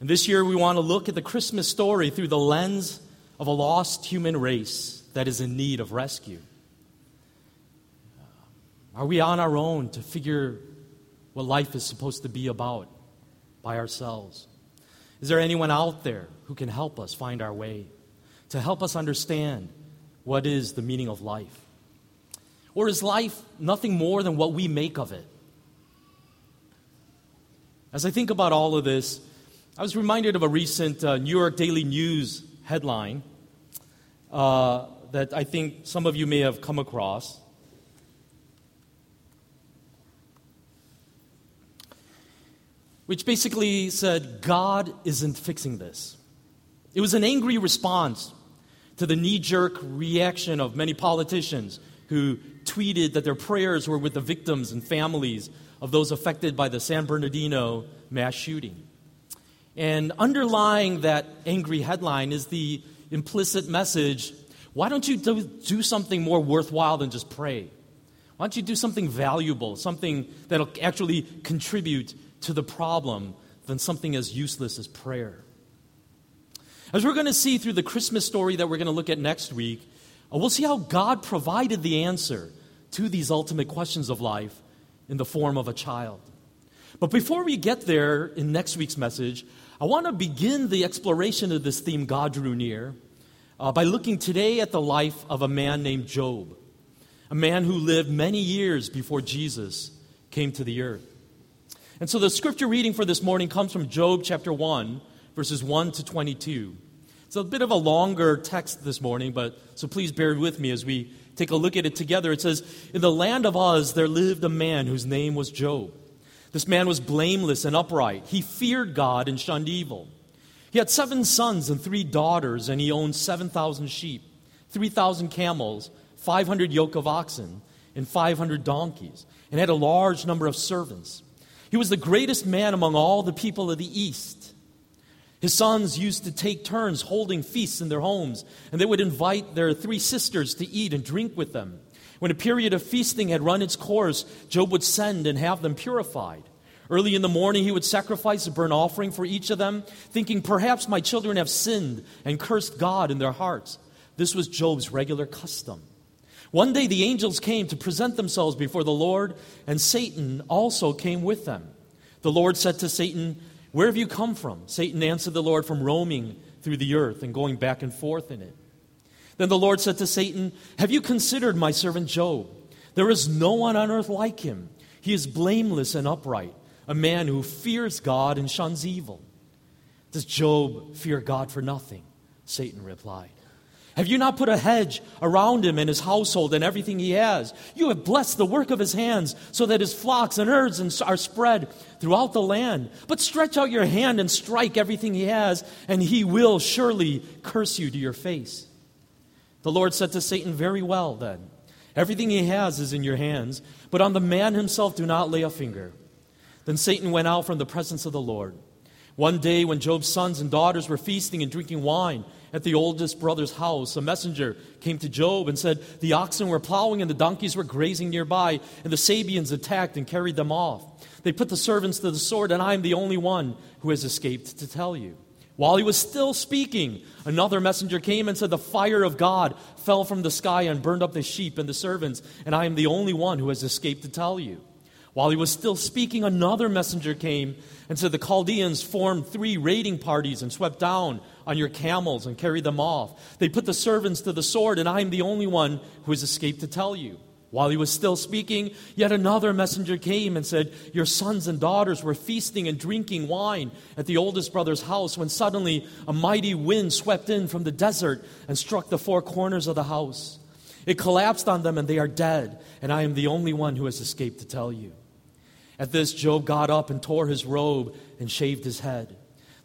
And this year we want to look at the Christmas story through the lens of a lost human race that is in need of rescue. Uh, are we on our own to figure what life is supposed to be about by ourselves? Is there anyone out there who can help us find our way, to help us understand what is the meaning of life? Or is life nothing more than what we make of it? As I think about all of this, I was reminded of a recent uh, New York Daily News headline uh, that I think some of you may have come across. Which basically said, God isn't fixing this. It was an angry response to the knee jerk reaction of many politicians who tweeted that their prayers were with the victims and families of those affected by the San Bernardino mass shooting. And underlying that angry headline is the implicit message why don't you do, do something more worthwhile than just pray? Why don't you do something valuable, something that'll actually contribute to the problem than something as useless as prayer? As we're going to see through the Christmas story that we're going to look at next week, uh, we'll see how God provided the answer to these ultimate questions of life in the form of a child. But before we get there in next week's message, I want to begin the exploration of this theme, God drew near, uh, by looking today at the life of a man named Job, a man who lived many years before Jesus came to the earth. And so the scripture reading for this morning comes from Job chapter 1, verses 1 to 22. It's a bit of a longer text this morning, but so please bear with me as we take a look at it together. It says, In the land of Uz there lived a man whose name was Job. This man was blameless and upright. He feared God and shunned evil. He had seven sons and three daughters, and he owned 7,000 sheep, 3,000 camels, 500 yoke of oxen, and 500 donkeys, and had a large number of servants. He was the greatest man among all the people of the East. His sons used to take turns holding feasts in their homes, and they would invite their three sisters to eat and drink with them. When a period of feasting had run its course, Job would send and have them purified. Early in the morning, he would sacrifice a burnt offering for each of them, thinking, Perhaps my children have sinned and cursed God in their hearts. This was Job's regular custom. One day, the angels came to present themselves before the Lord, and Satan also came with them. The Lord said to Satan, where have you come from? Satan answered the Lord, From roaming through the earth and going back and forth in it. Then the Lord said to Satan, Have you considered my servant Job? There is no one on earth like him. He is blameless and upright, a man who fears God and shuns evil. Does Job fear God for nothing? Satan replied. Have you not put a hedge around him and his household and everything he has? You have blessed the work of his hands so that his flocks and herds are spread throughout the land. But stretch out your hand and strike everything he has, and he will surely curse you to your face. The Lord said to Satan, Very well, then. Everything he has is in your hands, but on the man himself do not lay a finger. Then Satan went out from the presence of the Lord. One day, when Job's sons and daughters were feasting and drinking wine, at the oldest brother's house, a messenger came to Job and said, The oxen were plowing and the donkeys were grazing nearby, and the Sabeans attacked and carried them off. They put the servants to the sword, and I am the only one who has escaped to tell you. While he was still speaking, another messenger came and said, The fire of God fell from the sky and burned up the sheep and the servants, and I am the only one who has escaped to tell you. While he was still speaking, another messenger came and said, The Chaldeans formed three raiding parties and swept down on your camels and carry them off. They put the servants to the sword, and I am the only one who has escaped to tell you. While he was still speaking, yet another messenger came and said, Your sons and daughters were feasting and drinking wine at the oldest brother's house when suddenly a mighty wind swept in from the desert and struck the four corners of the house. It collapsed on them, and they are dead, and I am the only one who has escaped to tell you. At this, Job got up and tore his robe and shaved his head.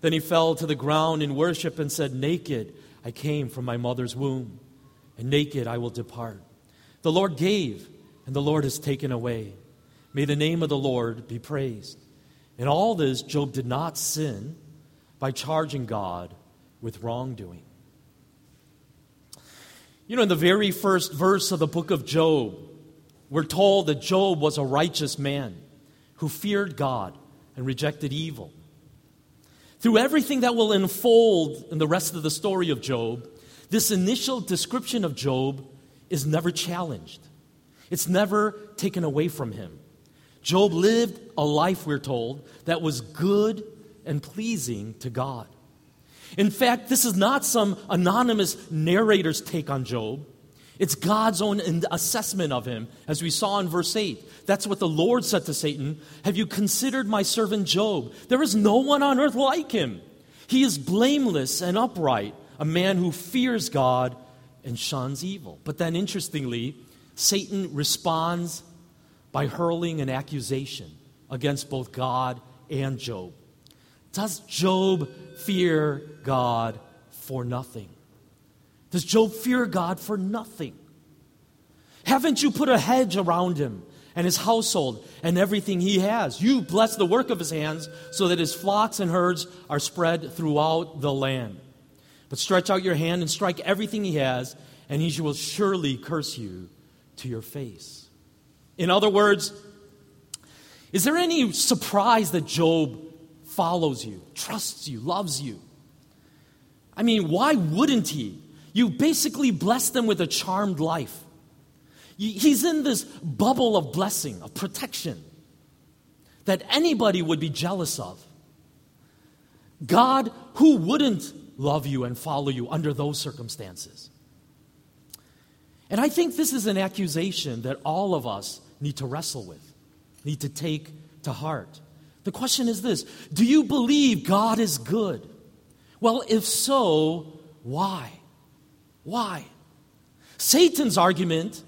Then he fell to the ground in worship and said, Naked I came from my mother's womb, and naked I will depart. The Lord gave, and the Lord has taken away. May the name of the Lord be praised. In all this, Job did not sin by charging God with wrongdoing. You know, in the very first verse of the book of Job, we're told that Job was a righteous man who feared God and rejected evil. Through everything that will unfold in the rest of the story of Job, this initial description of Job is never challenged. It's never taken away from him. Job lived a life, we're told, that was good and pleasing to God. In fact, this is not some anonymous narrator's take on Job. It's God's own assessment of him, as we saw in verse 8. That's what the Lord said to Satan Have you considered my servant Job? There is no one on earth like him. He is blameless and upright, a man who fears God and shuns evil. But then, interestingly, Satan responds by hurling an accusation against both God and Job. Does Job fear God for nothing? Does Job fear God for nothing? Haven't you put a hedge around him and his household and everything he has? You bless the work of his hands so that his flocks and herds are spread throughout the land. But stretch out your hand and strike everything he has, and he will surely curse you to your face. In other words, is there any surprise that Job follows you, trusts you, loves you? I mean, why wouldn't he? You basically bless them with a charmed life. He's in this bubble of blessing, of protection that anybody would be jealous of. God, who wouldn't love you and follow you under those circumstances? And I think this is an accusation that all of us need to wrestle with, need to take to heart. The question is this Do you believe God is good? Well, if so, why? Why? Satan's argument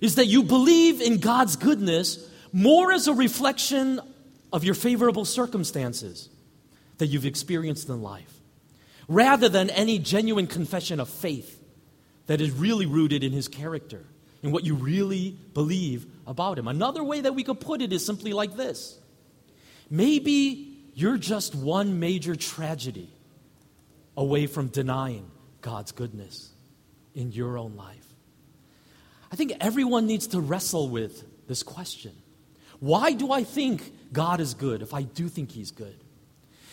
is that you believe in God's goodness more as a reflection of your favorable circumstances that you've experienced in life, rather than any genuine confession of faith that is really rooted in his character and what you really believe about him. Another way that we could put it is simply like this maybe you're just one major tragedy away from denying God's goodness in your own life. I think everyone needs to wrestle with this question Why do I think God is good if I do think He's good?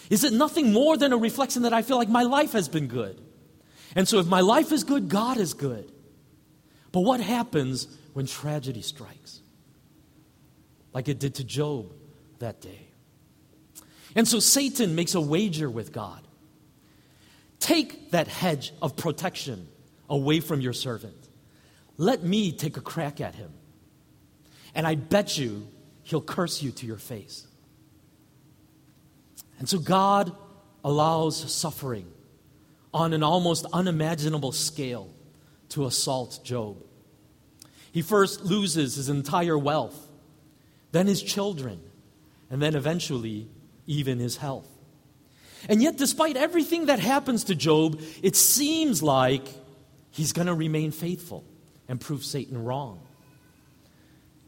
Is it nothing more than a reflection that I feel like my life has been good? And so if my life is good, God is good. But what happens when tragedy strikes? Like it did to Job that day. And so Satan makes a wager with God. Take that hedge of protection away from your servant. Let me take a crack at him. And I bet you he'll curse you to your face. And so God allows suffering on an almost unimaginable scale to assault Job. He first loses his entire wealth, then his children, and then eventually even his health. And yet, despite everything that happens to Job, it seems like he's going to remain faithful and prove Satan wrong.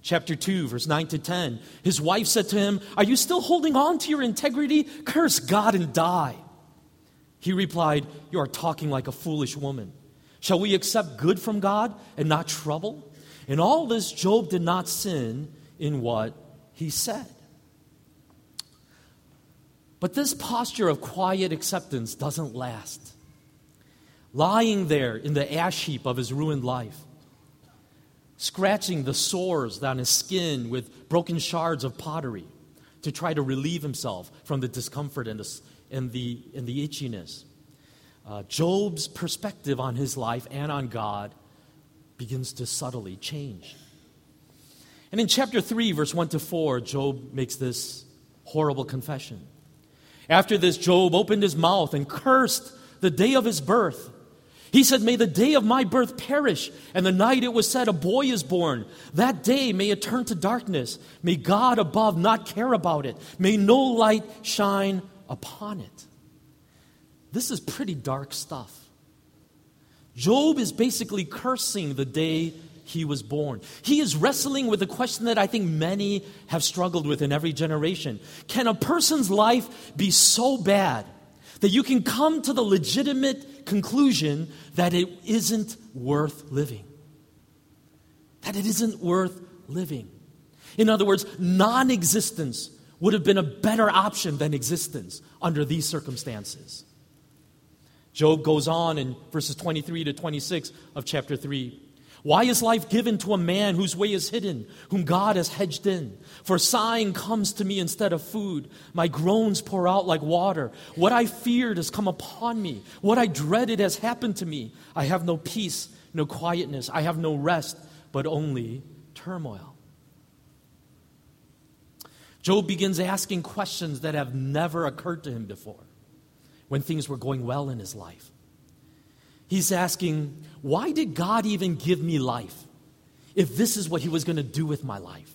Chapter 2, verse 9 to 10. His wife said to him, Are you still holding on to your integrity? Curse God and die. He replied, You are talking like a foolish woman. Shall we accept good from God and not trouble? In all this, Job did not sin in what he said. But this posture of quiet acceptance doesn't last. Lying there in the ash heap of his ruined life, scratching the sores down his skin with broken shards of pottery to try to relieve himself from the discomfort and the, and the, and the itchiness. Uh, Job's perspective on his life and on God begins to subtly change. And in chapter 3, verse 1 to 4, Job makes this horrible confession. After this, Job opened his mouth and cursed the day of his birth. He said, May the day of my birth perish, and the night it was said, A boy is born. That day may it turn to darkness. May God above not care about it. May no light shine upon it. this is pretty dark stuff. Job is basically cursing the day he was born. He is wrestling with a question that I think many have struggled with in every generation. Can a person's life be so bad that you can come to the legitimate conclusion that it isn't worth living? That it isn't worth living. In other words, non existence would have been a better option than existence under these circumstances. Job goes on in verses 23 to 26 of chapter 3. Why is life given to a man whose way is hidden, whom God has hedged in? For sighing comes to me instead of food. My groans pour out like water. What I feared has come upon me. What I dreaded has happened to me. I have no peace, no quietness. I have no rest, but only turmoil. Job begins asking questions that have never occurred to him before when things were going well in his life. He's asking, why did God even give me life if this is what He was going to do with my life?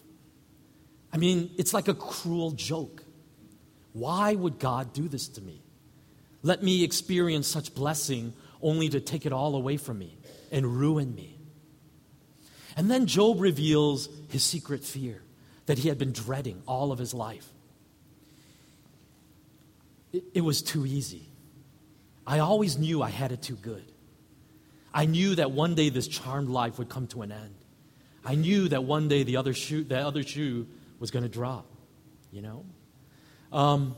I mean, it's like a cruel joke. Why would God do this to me? Let me experience such blessing only to take it all away from me and ruin me. And then Job reveals his secret fear that he had been dreading all of his life. It, it was too easy. I always knew I had it too good. I knew that one day this charmed life would come to an end. I knew that one day the other shoe, the other shoe was going to drop, you know? Um,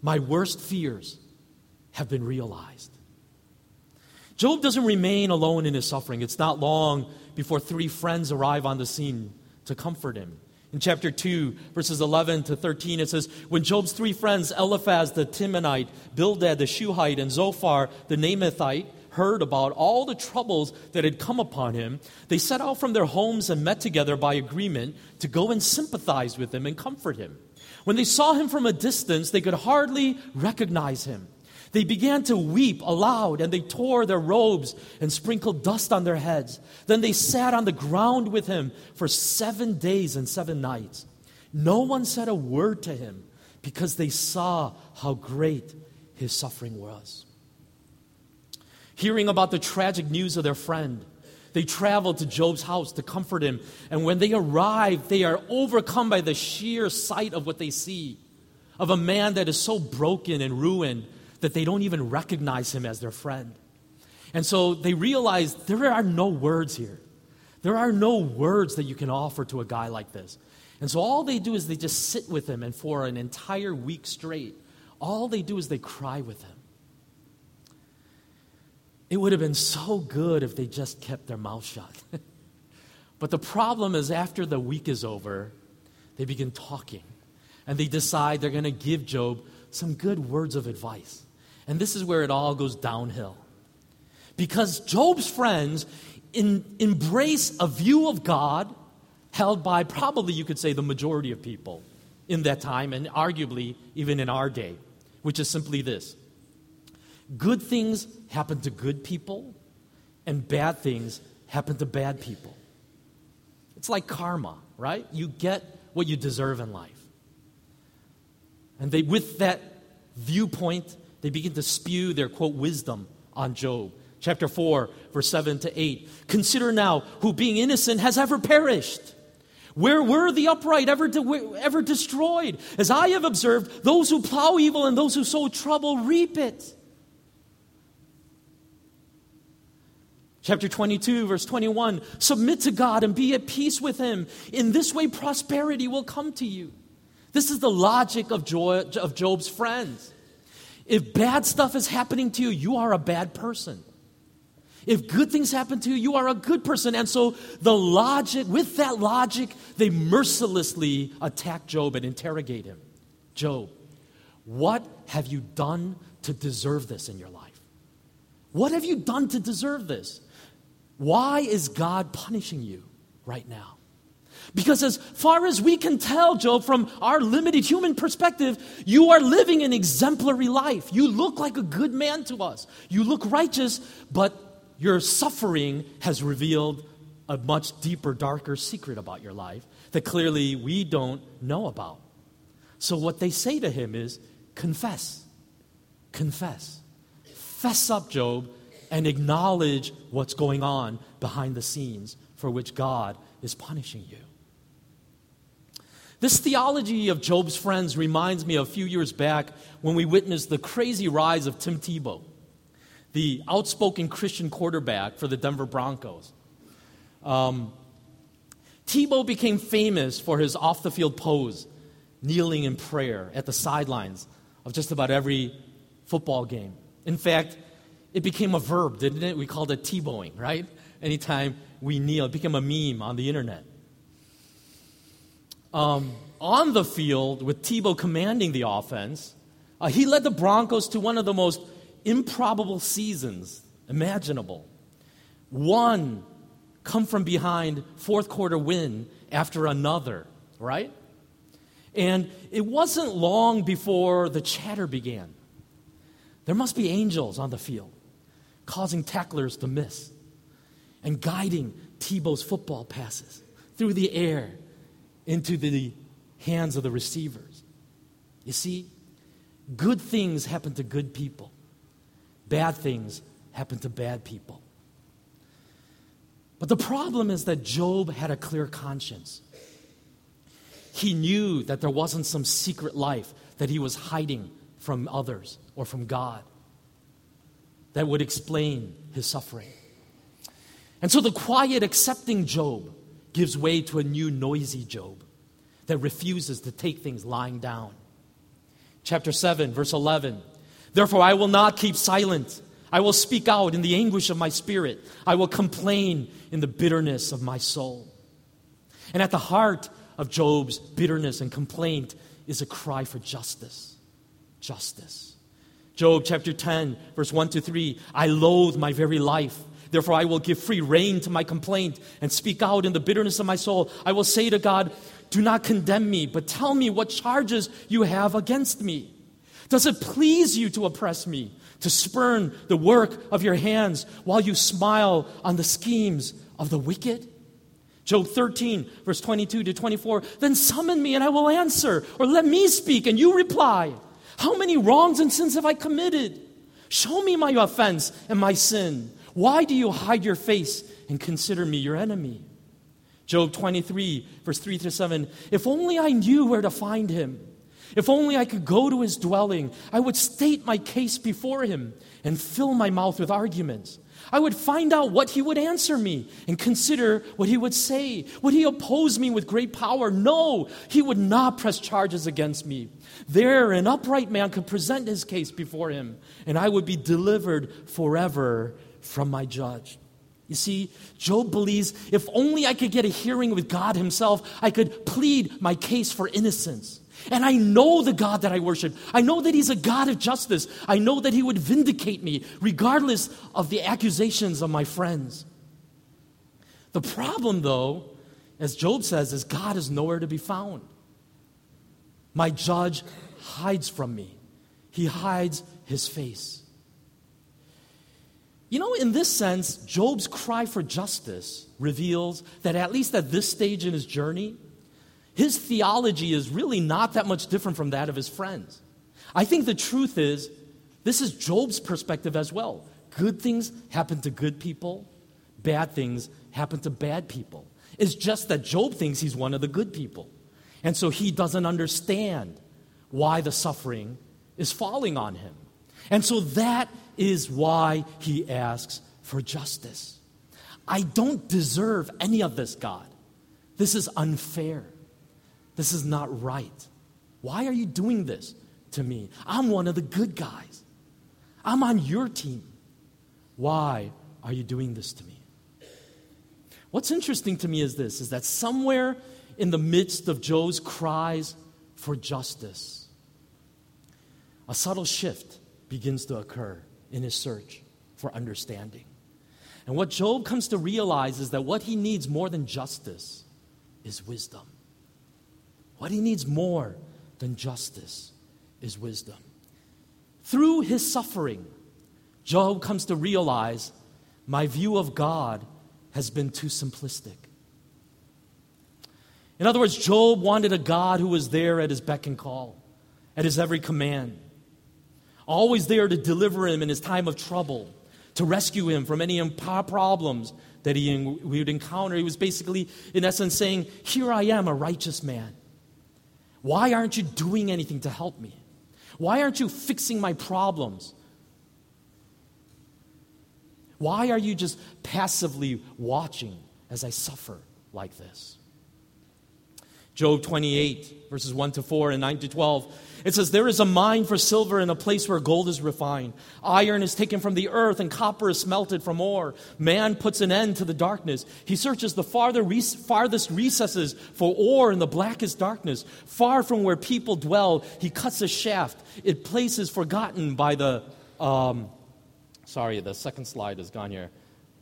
my worst fears have been realized. Job doesn't remain alone in his suffering. It's not long before three friends arrive on the scene to comfort him. In chapter 2, verses 11 to 13, it says, When Job's three friends, Eliphaz the Temanite, Bildad the Shuhite, and Zophar the Naamathite, heard about all the troubles that had come upon him, they set out from their homes and met together by agreement to go and sympathize with him and comfort him. When they saw him from a distance, they could hardly recognize him. They began to weep aloud, and they tore their robes and sprinkled dust on their heads. Then they sat on the ground with him for seven days and seven nights. No one said a word to him because they saw how great his suffering was. Hearing about the tragic news of their friend, they travel to Job's house to comfort him. And when they arrive, they are overcome by the sheer sight of what they see of a man that is so broken and ruined that they don't even recognize him as their friend. And so they realize there are no words here. There are no words that you can offer to a guy like this. And so all they do is they just sit with him, and for an entire week straight, all they do is they cry with him. It would have been so good if they just kept their mouth shut. but the problem is, after the week is over, they begin talking and they decide they're going to give Job some good words of advice. And this is where it all goes downhill. Because Job's friends in, embrace a view of God held by probably, you could say, the majority of people in that time, and arguably even in our day, which is simply this Good things happen to good people, and bad things happen to bad people. It's like karma, right? You get what you deserve in life. And they, with that viewpoint, they begin to spew their quote wisdom on Job. Chapter 4, verse 7 to 8. Consider now who being innocent has ever perished. Where were the upright ever, de- ever destroyed? As I have observed, those who plow evil and those who sow trouble reap it. Chapter 22, verse 21 Submit to God and be at peace with Him. In this way, prosperity will come to you. This is the logic of, of Job's friends. If bad stuff is happening to you, you are a bad person. If good things happen to you, you are a good person. And so, the logic, with that logic, they mercilessly attack Job and interrogate him. Job, what have you done to deserve this in your life? What have you done to deserve this? Why is God punishing you right now? Because as far as we can tell, Job, from our limited human perspective, you are living an exemplary life. You look like a good man to us. You look righteous, but your suffering has revealed a much deeper, darker secret about your life that clearly we don't know about. So what they say to him is confess, confess. Fess up, Job, and acknowledge what's going on behind the scenes for which God is punishing you. This theology of Job's friends reminds me of a few years back when we witnessed the crazy rise of Tim Tebow, the outspoken Christian quarterback for the Denver Broncos. Um, Tebow became famous for his off the field pose, kneeling in prayer at the sidelines of just about every football game. In fact, it became a verb, didn't it? We called it Tebowing, right? Anytime we kneel, it became a meme on the internet. Um, on the field, with Tebow commanding the offense, uh, he led the Broncos to one of the most improbable seasons imaginable. One come from behind fourth quarter win after another, right? And it wasn't long before the chatter began. There must be angels on the field, causing tacklers to miss and guiding Tebow's football passes through the air into the hands of the receivers. You see, good things happen to good people, bad things happen to bad people. But the problem is that Job had a clear conscience. He knew that there wasn't some secret life that he was hiding from others or from God that would explain his suffering. And so the quiet, accepting Job gives way to a new, noisy Job that refuses to take things lying down. Chapter 7, verse 11. Therefore, I will not keep silent. I will speak out in the anguish of my spirit. I will complain in the bitterness of my soul. And at the heart of Job's bitterness and complaint is a cry for justice. Justice. Job chapter 10, verse 1 to 3 I loathe my very life. Therefore, I will give free rein to my complaint and speak out in the bitterness of my soul. I will say to God, Do not condemn me, but tell me what charges you have against me. Does it please you to oppress me, to spurn the work of your hands while you smile on the schemes of the wicked? Job 13, verse 22 to 24. Then summon me and I will answer, or let me speak and you reply. How many wrongs and sins have I committed? Show me my offense and my sin. Why do you hide your face and consider me your enemy? Job 23, verse 3 to 7. If only I knew where to find him. If only I could go to his dwelling, I would state my case before him and fill my mouth with arguments. I would find out what he would answer me and consider what he would say. Would he oppose me with great power? No, he would not press charges against me. There, an upright man could present his case before him, and I would be delivered forever from my judge. You see, Job believes if only I could get a hearing with God Himself, I could plead my case for innocence. And I know the God that I worship. I know that He's a God of justice. I know that He would vindicate me regardless of the accusations of my friends. The problem, though, as Job says, is God is nowhere to be found. My judge hides from me, He hides His face. You know, in this sense, Job's cry for justice reveals that at least at this stage in his journey, his theology is really not that much different from that of his friends. I think the truth is, this is Job's perspective as well. Good things happen to good people, bad things happen to bad people. It's just that Job thinks he's one of the good people. And so he doesn't understand why the suffering is falling on him. And so that is why he asks for justice. I don't deserve any of this, God. This is unfair. This is not right. Why are you doing this to me? I'm one of the good guys. I'm on your team. Why are you doing this to me? What's interesting to me is this is that somewhere in the midst of Job's cries for justice, a subtle shift begins to occur in his search for understanding. And what Job comes to realize is that what he needs more than justice is wisdom. What he needs more than justice is wisdom. Through his suffering, Job comes to realize my view of God has been too simplistic. In other words, Job wanted a God who was there at his beck and call, at his every command. always there to deliver him in his time of trouble, to rescue him from any problems that he would encounter. He was basically, in essence, saying, Here I am, a righteous man. Why aren't you doing anything to help me? Why aren't you fixing my problems? Why are you just passively watching as I suffer like this? Job 28, verses 1 to 4 and 9 to 12. It says, There is a mine for silver in a place where gold is refined. Iron is taken from the earth and copper is smelted from ore. Man puts an end to the darkness. He searches the farther, farthest recesses for ore in the blackest darkness. Far from where people dwell, he cuts a shaft. It places forgotten by the. Um, sorry, the second slide has gone here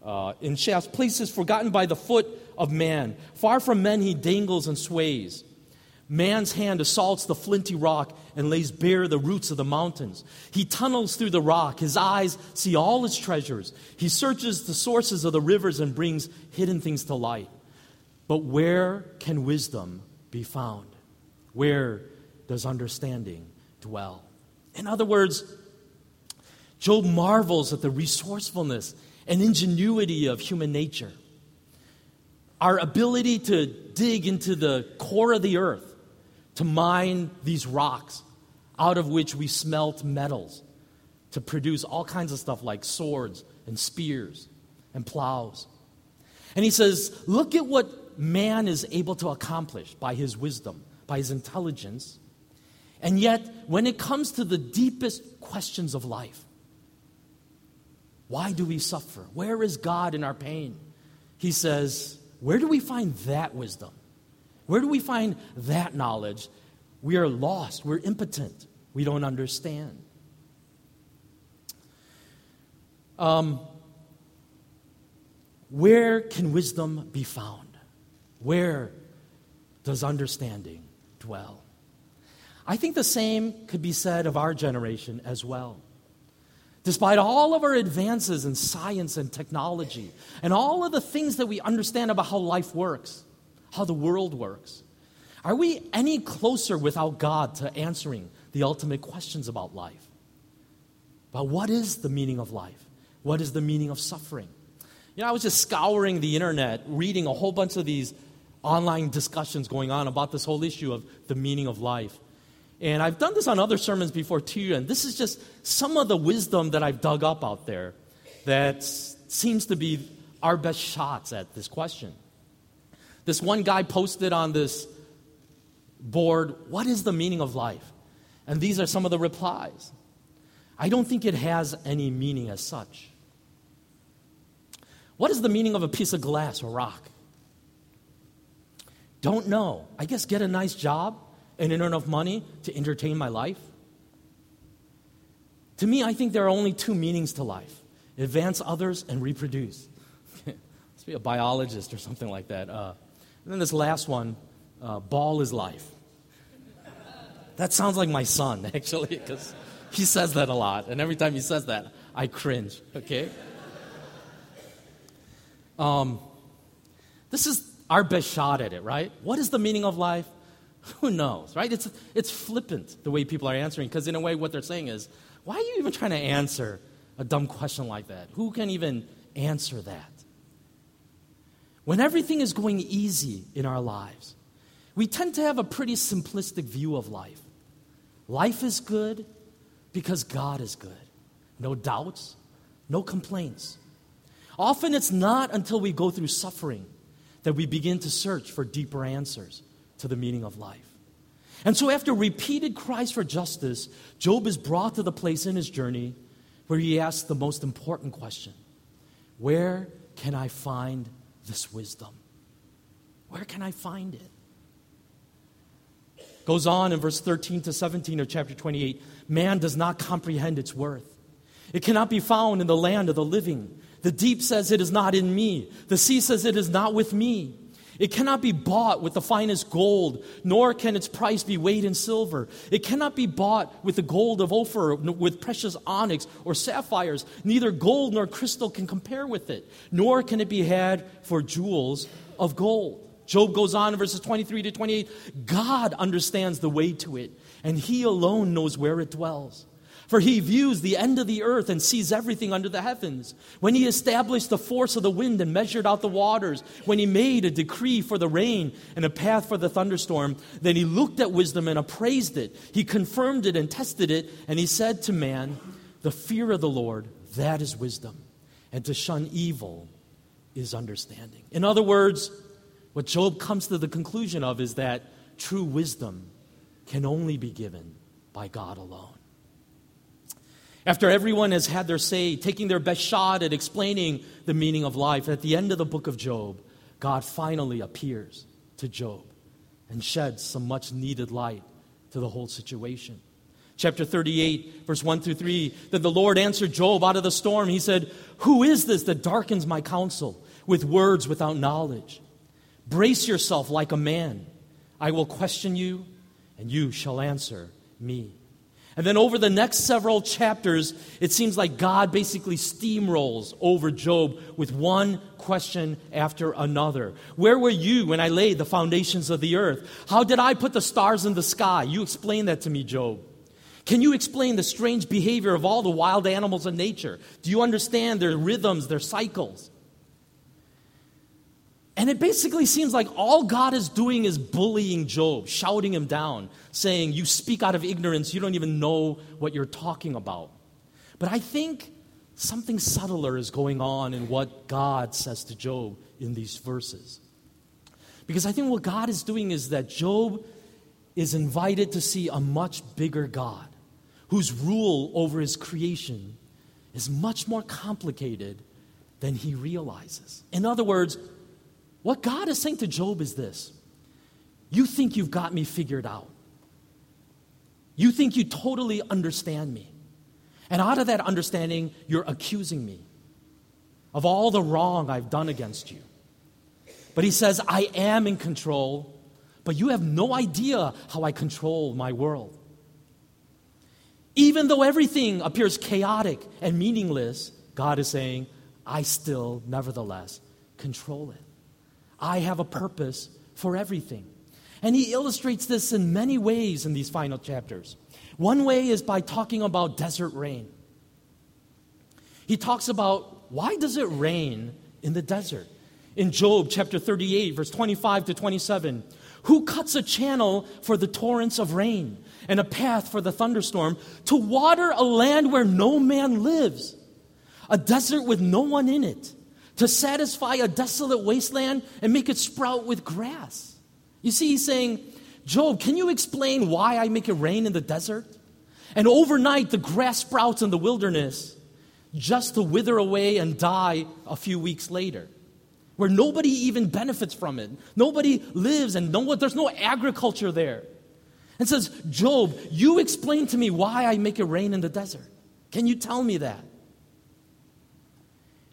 uh, in shafts, places forgotten by the foot of man. Far from men, he dangles and sways. Man's hand assaults the flinty rock and lays bare the roots of the mountains. He tunnels through the rock. His eyes see all its treasures. He searches the sources of the rivers and brings hidden things to light. But where can wisdom be found? Where does understanding dwell? In other words, Job marvels at the resourcefulness and ingenuity of human nature. Our ability to dig into the core of the earth, to mine these rocks out of which we smelt metals, to produce all kinds of stuff like swords and spears and plows. And he says, Look at what man is able to accomplish by his wisdom, by his intelligence. And yet, when it comes to the deepest questions of life, why do we suffer? Where is God in our pain? He says, Where do we find that wisdom? Where do we find that knowledge? We are lost. We're impotent. We don't understand. Um, where can wisdom be found? Where does understanding dwell? I think the same could be said of our generation as well. Despite all of our advances in science and technology, and all of the things that we understand about how life works, how the world works, are we any closer without God to answering the ultimate questions about life? About what is the meaning of life? What is the meaning of suffering? You know, I was just scouring the internet, reading a whole bunch of these online discussions going on about this whole issue of the meaning of life. And I've done this on other sermons before too, and this is just some of the wisdom that I've dug up out there that seems to be our best shots at this question. This one guy posted on this board, What is the meaning of life? And these are some of the replies. I don't think it has any meaning as such. What is the meaning of a piece of glass or rock? Don't know. I guess get a nice job and enough money to entertain my life? To me, I think there are only two meanings to life advance others and reproduce. Let's be a biologist or something like that. Uh, and then this last one uh, ball is life. That sounds like my son, actually, because he says that a lot. And every time he says that, I cringe, okay? Um, this is our best shot at it, right? What is the meaning of life? Who knows, right? It's, it's flippant the way people are answering, because in a way, what they're saying is, why are you even trying to answer a dumb question like that? Who can even answer that? When everything is going easy in our lives, we tend to have a pretty simplistic view of life. Life is good because God is good. No doubts, no complaints. Often it's not until we go through suffering that we begin to search for deeper answers to the meaning of life. And so, after repeated cries for justice, Job is brought to the place in his journey where he asks the most important question Where can I find this wisdom? Where can I find it? Goes on in verse 13 to 17 of chapter 28 Man does not comprehend its worth. It cannot be found in the land of the living. The deep says it is not in me. The sea says it is not with me. It cannot be bought with the finest gold, nor can its price be weighed in silver. It cannot be bought with the gold of Ophir, with precious onyx or sapphires. Neither gold nor crystal can compare with it, nor can it be had for jewels of gold. Job goes on in verses 23 to 28 God understands the way to it, and he alone knows where it dwells. For he views the end of the earth and sees everything under the heavens. When he established the force of the wind and measured out the waters, when he made a decree for the rain and a path for the thunderstorm, then he looked at wisdom and appraised it. He confirmed it and tested it, and he said to man, The fear of the Lord, that is wisdom, and to shun evil is understanding. In other words, what Job comes to the conclusion of is that true wisdom can only be given by God alone. After everyone has had their say, taking their best shot at explaining the meaning of life, at the end of the book of Job, God finally appears to Job and sheds some much needed light to the whole situation. Chapter 38, verse 1 through 3 Then the Lord answered Job out of the storm. He said, Who is this that darkens my counsel with words without knowledge? Brace yourself like a man. I will question you, and you shall answer me. And then over the next several chapters, it seems like God basically steamrolls over Job with one question after another. Where were you when I laid the foundations of the earth? How did I put the stars in the sky? You explain that to me, Job. Can you explain the strange behavior of all the wild animals in nature? Do you understand their rhythms, their cycles? And it basically seems like all God is doing is bullying Job, shouting him down, saying, You speak out of ignorance, you don't even know what you're talking about. But I think something subtler is going on in what God says to Job in these verses. Because I think what God is doing is that Job is invited to see a much bigger God whose rule over his creation is much more complicated than he realizes. In other words, what God is saying to Job is this You think you've got me figured out. You think you totally understand me. And out of that understanding, you're accusing me of all the wrong I've done against you. But he says, I am in control, but you have no idea how I control my world. Even though everything appears chaotic and meaningless, God is saying, I still, nevertheless, control it. I have a purpose for everything. And he illustrates this in many ways in these final chapters. One way is by talking about desert rain. He talks about why does it rain in the desert? In Job chapter 38, verse 25 to 27, who cuts a channel for the torrents of rain and a path for the thunderstorm to water a land where no man lives, a desert with no one in it? To satisfy a desolate wasteland and make it sprout with grass. You see, he's saying, Job, can you explain why I make it rain in the desert? And overnight, the grass sprouts in the wilderness just to wither away and die a few weeks later, where nobody even benefits from it. Nobody lives, and no, there's no agriculture there. And says, Job, you explain to me why I make it rain in the desert. Can you tell me that?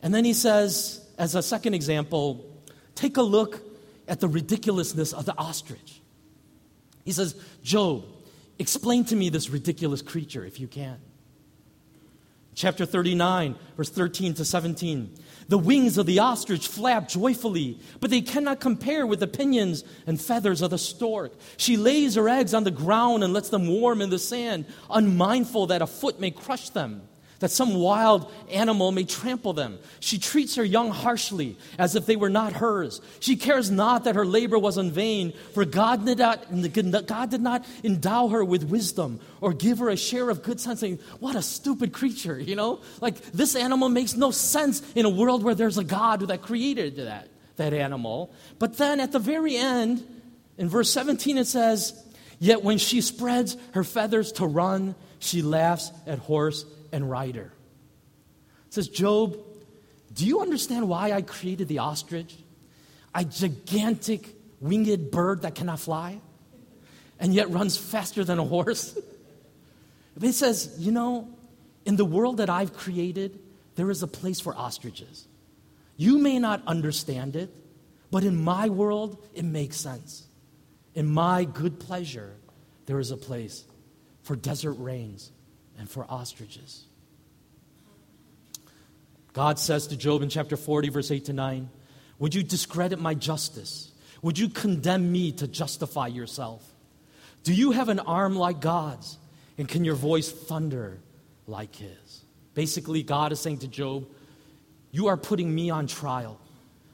And then he says, as a second example, take a look at the ridiculousness of the ostrich. He says, Job, explain to me this ridiculous creature if you can. Chapter 39, verse 13 to 17. The wings of the ostrich flap joyfully, but they cannot compare with the pinions and feathers of the stork. She lays her eggs on the ground and lets them warm in the sand, unmindful that a foot may crush them that some wild animal may trample them. She treats her young harshly, as if they were not hers. She cares not that her labor was in vain, for God did not, God did not endow her with wisdom or give her a share of good sense. Saying, what a stupid creature, you know? Like, this animal makes no sense in a world where there's a God that created that, that animal. But then at the very end, in verse 17, it says, Yet when she spreads her feathers to run, she laughs at horse and rider. It says, Job, do you understand why I created the ostrich? A gigantic winged bird that cannot fly and yet runs faster than a horse. it says, you know, in the world that I've created, there is a place for ostriches. You may not understand it, but in my world, it makes sense. In my good pleasure, there is a place for desert rains and for ostriches. God says to Job in chapter 40, verse 8 to 9, Would you discredit my justice? Would you condemn me to justify yourself? Do you have an arm like God's? And can your voice thunder like his. Basically, God is saying to Job, You are putting me on trial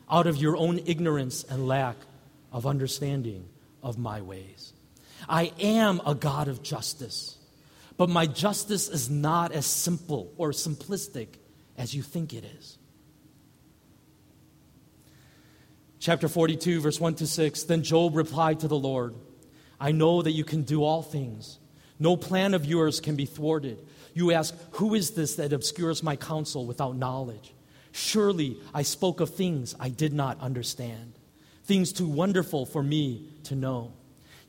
out of your own ignorance and lack of understanding of my ways. I am a God of justice, but my justice is not as simple or simplistic as you think it is. Chapter 42, verse 1 to 6 Then Job replied to the Lord, I know that you can do all things. No plan of yours can be thwarted. You ask, Who is this that obscures my counsel without knowledge? Surely I spoke of things I did not understand, things too wonderful for me to know.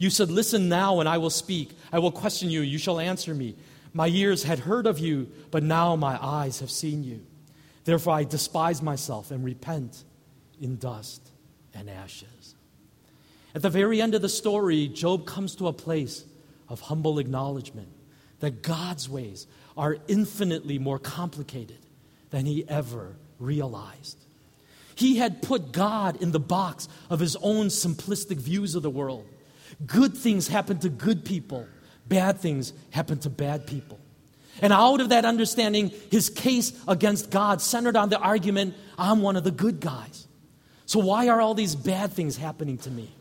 You said, Listen now, and I will speak. I will question you, you shall answer me. My ears had heard of you, but now my eyes have seen you. Therefore I despise myself and repent in dust and ashes. At the very end of the story, Job comes to a place of humble acknowledgement that God's ways are infinitely more complicated than he ever realized. He had put God in the box of his own simplistic views of the world. Good things happen to good people, bad things happen to bad people. And out of that understanding, his case against God centered on the argument I'm one of the good guys. So, why are all these bad things happening to me?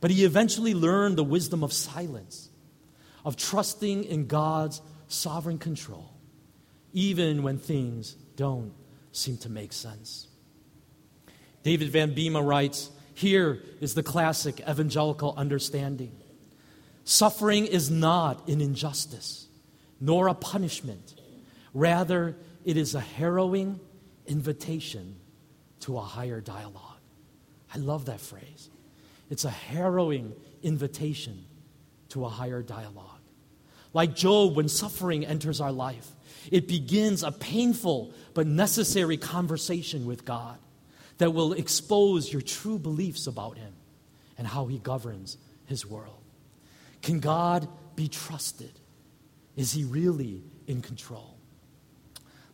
But he eventually learned the wisdom of silence, of trusting in God's sovereign control, even when things don't seem to make sense. David Van Biema writes Here is the classic evangelical understanding suffering is not an injustice, nor a punishment. Rather, it is a harrowing invitation to a higher dialogue. I love that phrase. It's a harrowing invitation to a higher dialogue. Like Job, when suffering enters our life, it begins a painful but necessary conversation with God that will expose your true beliefs about Him and how He governs His world. Can God be trusted? Is He really in control?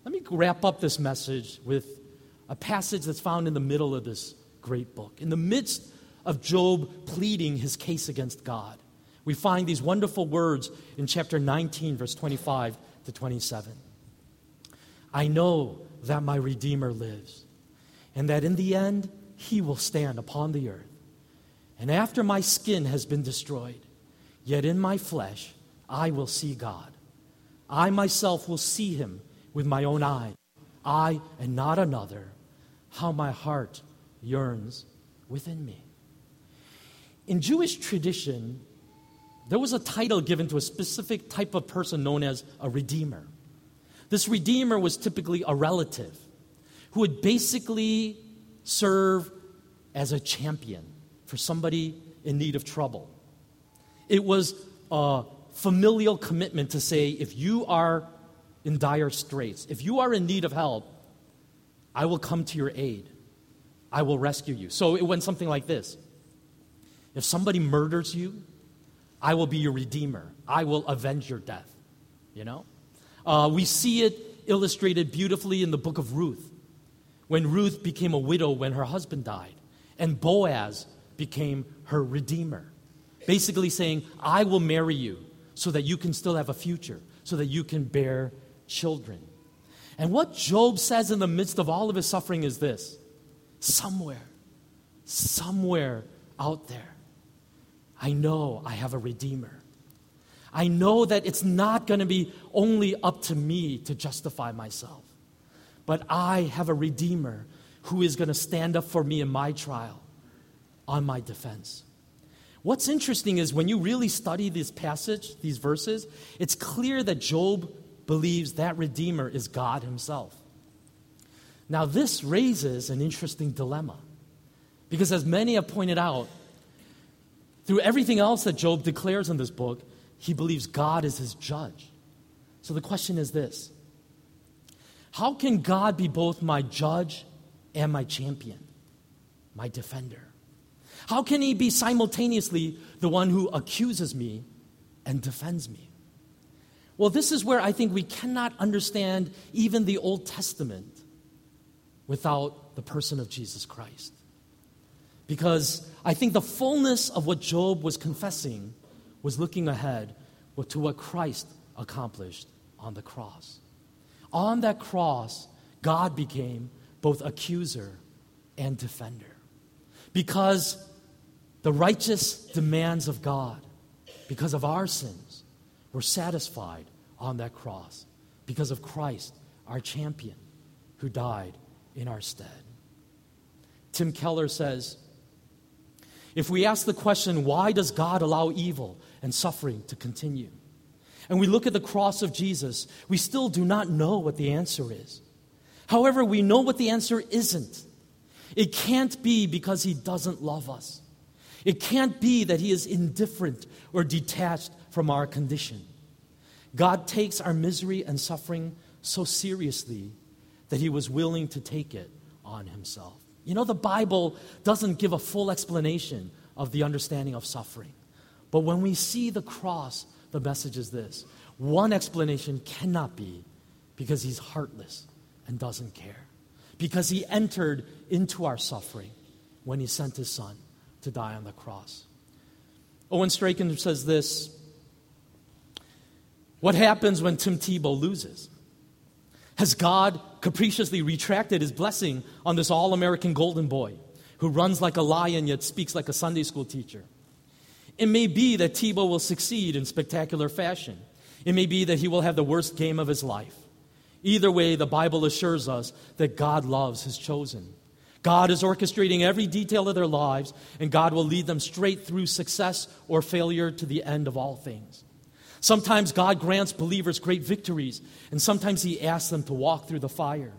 Let me wrap up this message with a passage that's found in the middle of this great book. In the midst of Job pleading his case against God, we find these wonderful words in chapter 19, verse 25 to 27. I know that my Redeemer lives, and that in the end he will stand upon the earth. And after my skin has been destroyed, yet in my flesh I will see God. I myself will see him with my own eyes, I and not another. How my heart yearns within me. In Jewish tradition, there was a title given to a specific type of person known as a redeemer. This redeemer was typically a relative who would basically serve as a champion for somebody in need of trouble. It was a familial commitment to say, if you are in dire straits, if you are in need of help, I will come to your aid. I will rescue you. So it went something like this If somebody murders you, I will be your redeemer. I will avenge your death. You know? Uh, we see it illustrated beautifully in the book of Ruth, when Ruth became a widow when her husband died, and Boaz became her redeemer. Basically saying, I will marry you so that you can still have a future, so that you can bear children. And what Job says in the midst of all of his suffering is this somewhere, somewhere out there, I know I have a Redeemer. I know that it's not going to be only up to me to justify myself, but I have a Redeemer who is going to stand up for me in my trial on my defense. What's interesting is when you really study this passage, these verses, it's clear that Job believes that Redeemer is God Himself. Now, this raises an interesting dilemma. Because, as many have pointed out, through everything else that Job declares in this book, he believes God is his judge. So the question is this How can God be both my judge and my champion, my defender? How can he be simultaneously the one who accuses me and defends me? Well, this is where I think we cannot understand even the Old Testament without the person of Jesus Christ. Because I think the fullness of what Job was confessing was looking ahead to what Christ accomplished on the cross. On that cross, God became both accuser and defender. Because the righteous demands of God, because of our sins, were satisfied on that cross. Because of Christ, our champion, who died in our stead. Tim Keller says if we ask the question, why does God allow evil and suffering to continue? And we look at the cross of Jesus, we still do not know what the answer is. However, we know what the answer isn't. It can't be because he doesn't love us. It can't be that he is indifferent or detached from our condition. God takes our misery and suffering so seriously that he was willing to take it on himself. You know, the Bible doesn't give a full explanation of the understanding of suffering. But when we see the cross, the message is this one explanation cannot be because he's heartless and doesn't care, because he entered into our suffering when he sent his son to die on the cross. Owen Strachan says this What happens when Tim Tebow loses? Has God capriciously retracted his blessing on this all American golden boy who runs like a lion yet speaks like a Sunday school teacher? It may be that Tebow will succeed in spectacular fashion. It may be that he will have the worst game of his life. Either way, the Bible assures us that God loves his chosen. God is orchestrating every detail of their lives, and God will lead them straight through success or failure to the end of all things. Sometimes God grants believers great victories, and sometimes He asks them to walk through the fire.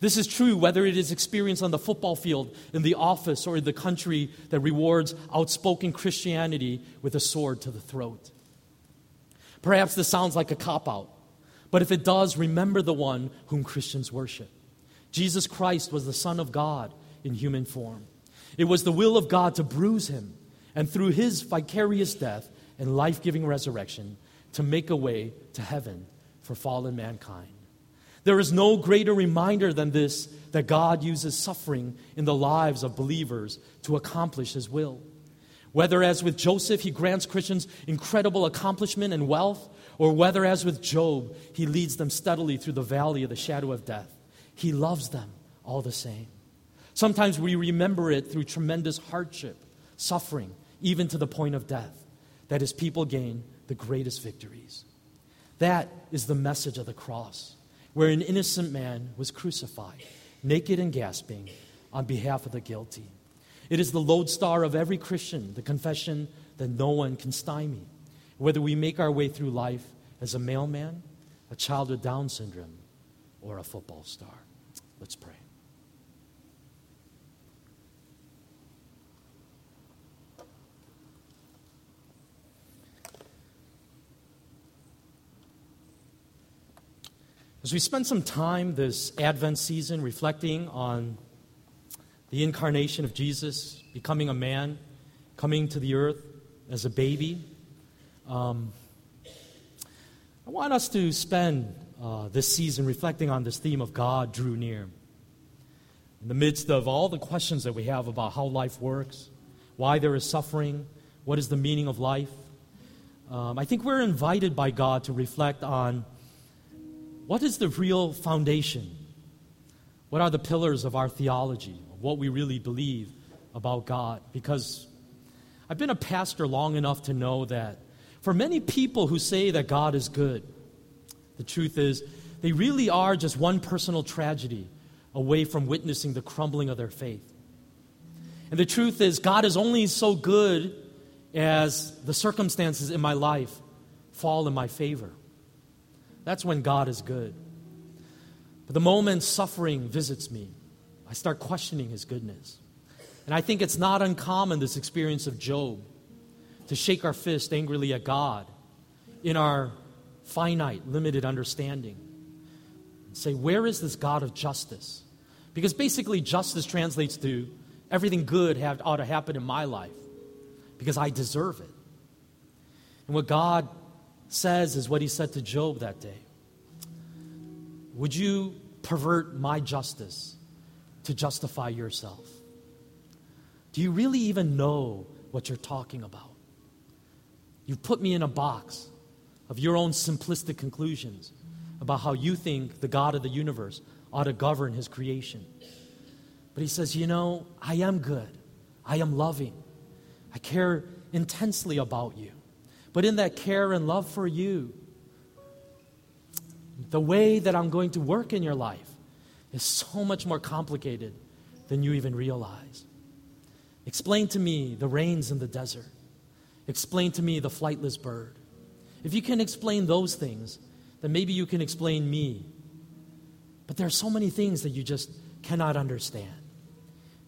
This is true whether it is experienced on the football field, in the office, or in the country that rewards outspoken Christianity with a sword to the throat. Perhaps this sounds like a cop out, but if it does, remember the one whom Christians worship. Jesus Christ was the Son of God in human form. It was the will of God to bruise him, and through his vicarious death and life giving resurrection, to make a way to heaven for fallen mankind. There is no greater reminder than this that God uses suffering in the lives of believers to accomplish his will. Whether, as with Joseph, he grants Christians incredible accomplishment and wealth, or whether, as with Job, he leads them steadily through the valley of the shadow of death, he loves them all the same. Sometimes we remember it through tremendous hardship, suffering, even to the point of death, that his people gain the greatest victories. That is the message of the cross, where an innocent man was crucified, naked and gasping, on behalf of the guilty. It is the lodestar of every Christian, the confession that no one can stymie, whether we make our way through life as a mailman, a child with Down syndrome, or a football star. Let's pray. As we spend some time this Advent season reflecting on the incarnation of Jesus, becoming a man, coming to the earth as a baby, um, I want us to spend uh, this season reflecting on this theme of God drew near. In the midst of all the questions that we have about how life works, why there is suffering, what is the meaning of life, um, I think we're invited by God to reflect on what is the real foundation? What are the pillars of our theology, of what we really believe about God? Because I've been a pastor long enough to know that for many people who say that God is good, the truth is they really are just one personal tragedy away from witnessing the crumbling of their faith. And the truth is, God is only so good as the circumstances in my life fall in my favor. That's when God is good. But the moment suffering visits me, I start questioning his goodness. And I think it's not uncommon, this experience of Job, to shake our fist angrily at God in our finite, limited understanding and say, Where is this God of justice? Because basically, justice translates to everything good have, ought to happen in my life because I deserve it. And what God says is what he said to Job that day Would you pervert my justice to justify yourself? Do you really even know what you're talking about? You've put me in a box of your own simplistic conclusions about how you think the God of the universe ought to govern his creation. But he says, You know, I am good. I am loving. I care intensely about you. But in that care and love for you, the way that I'm going to work in your life is so much more complicated than you even realize. Explain to me the rains in the desert. Explain to me the flightless bird. If you can explain those things, then maybe you can explain me. But there are so many things that you just cannot understand.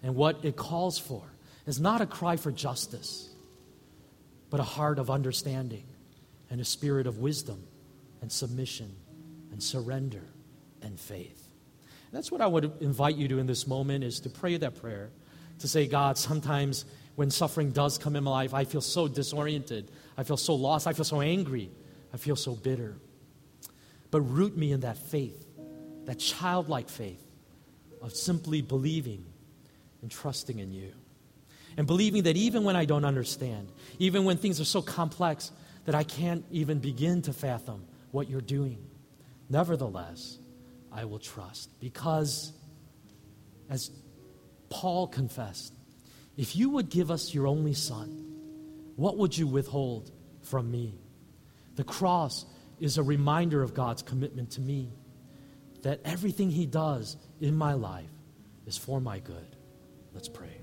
And what it calls for is not a cry for justice, but a heart of understanding and a spirit of wisdom and submission and surrender and faith. That's what I would invite you to in this moment is to pray that prayer, to say, God, sometimes when suffering does come in my life, I feel so disoriented. I feel so lost. I feel so angry. I feel so bitter. But root me in that faith, that childlike faith of simply believing and trusting in you. And believing that even when I don't understand, even when things are so complex that I can't even begin to fathom what you're doing, nevertheless, I will trust. Because, as Paul confessed, if you would give us your only son, what would you withhold from me? The cross is a reminder of God's commitment to me that everything he does in my life is for my good. Let's pray.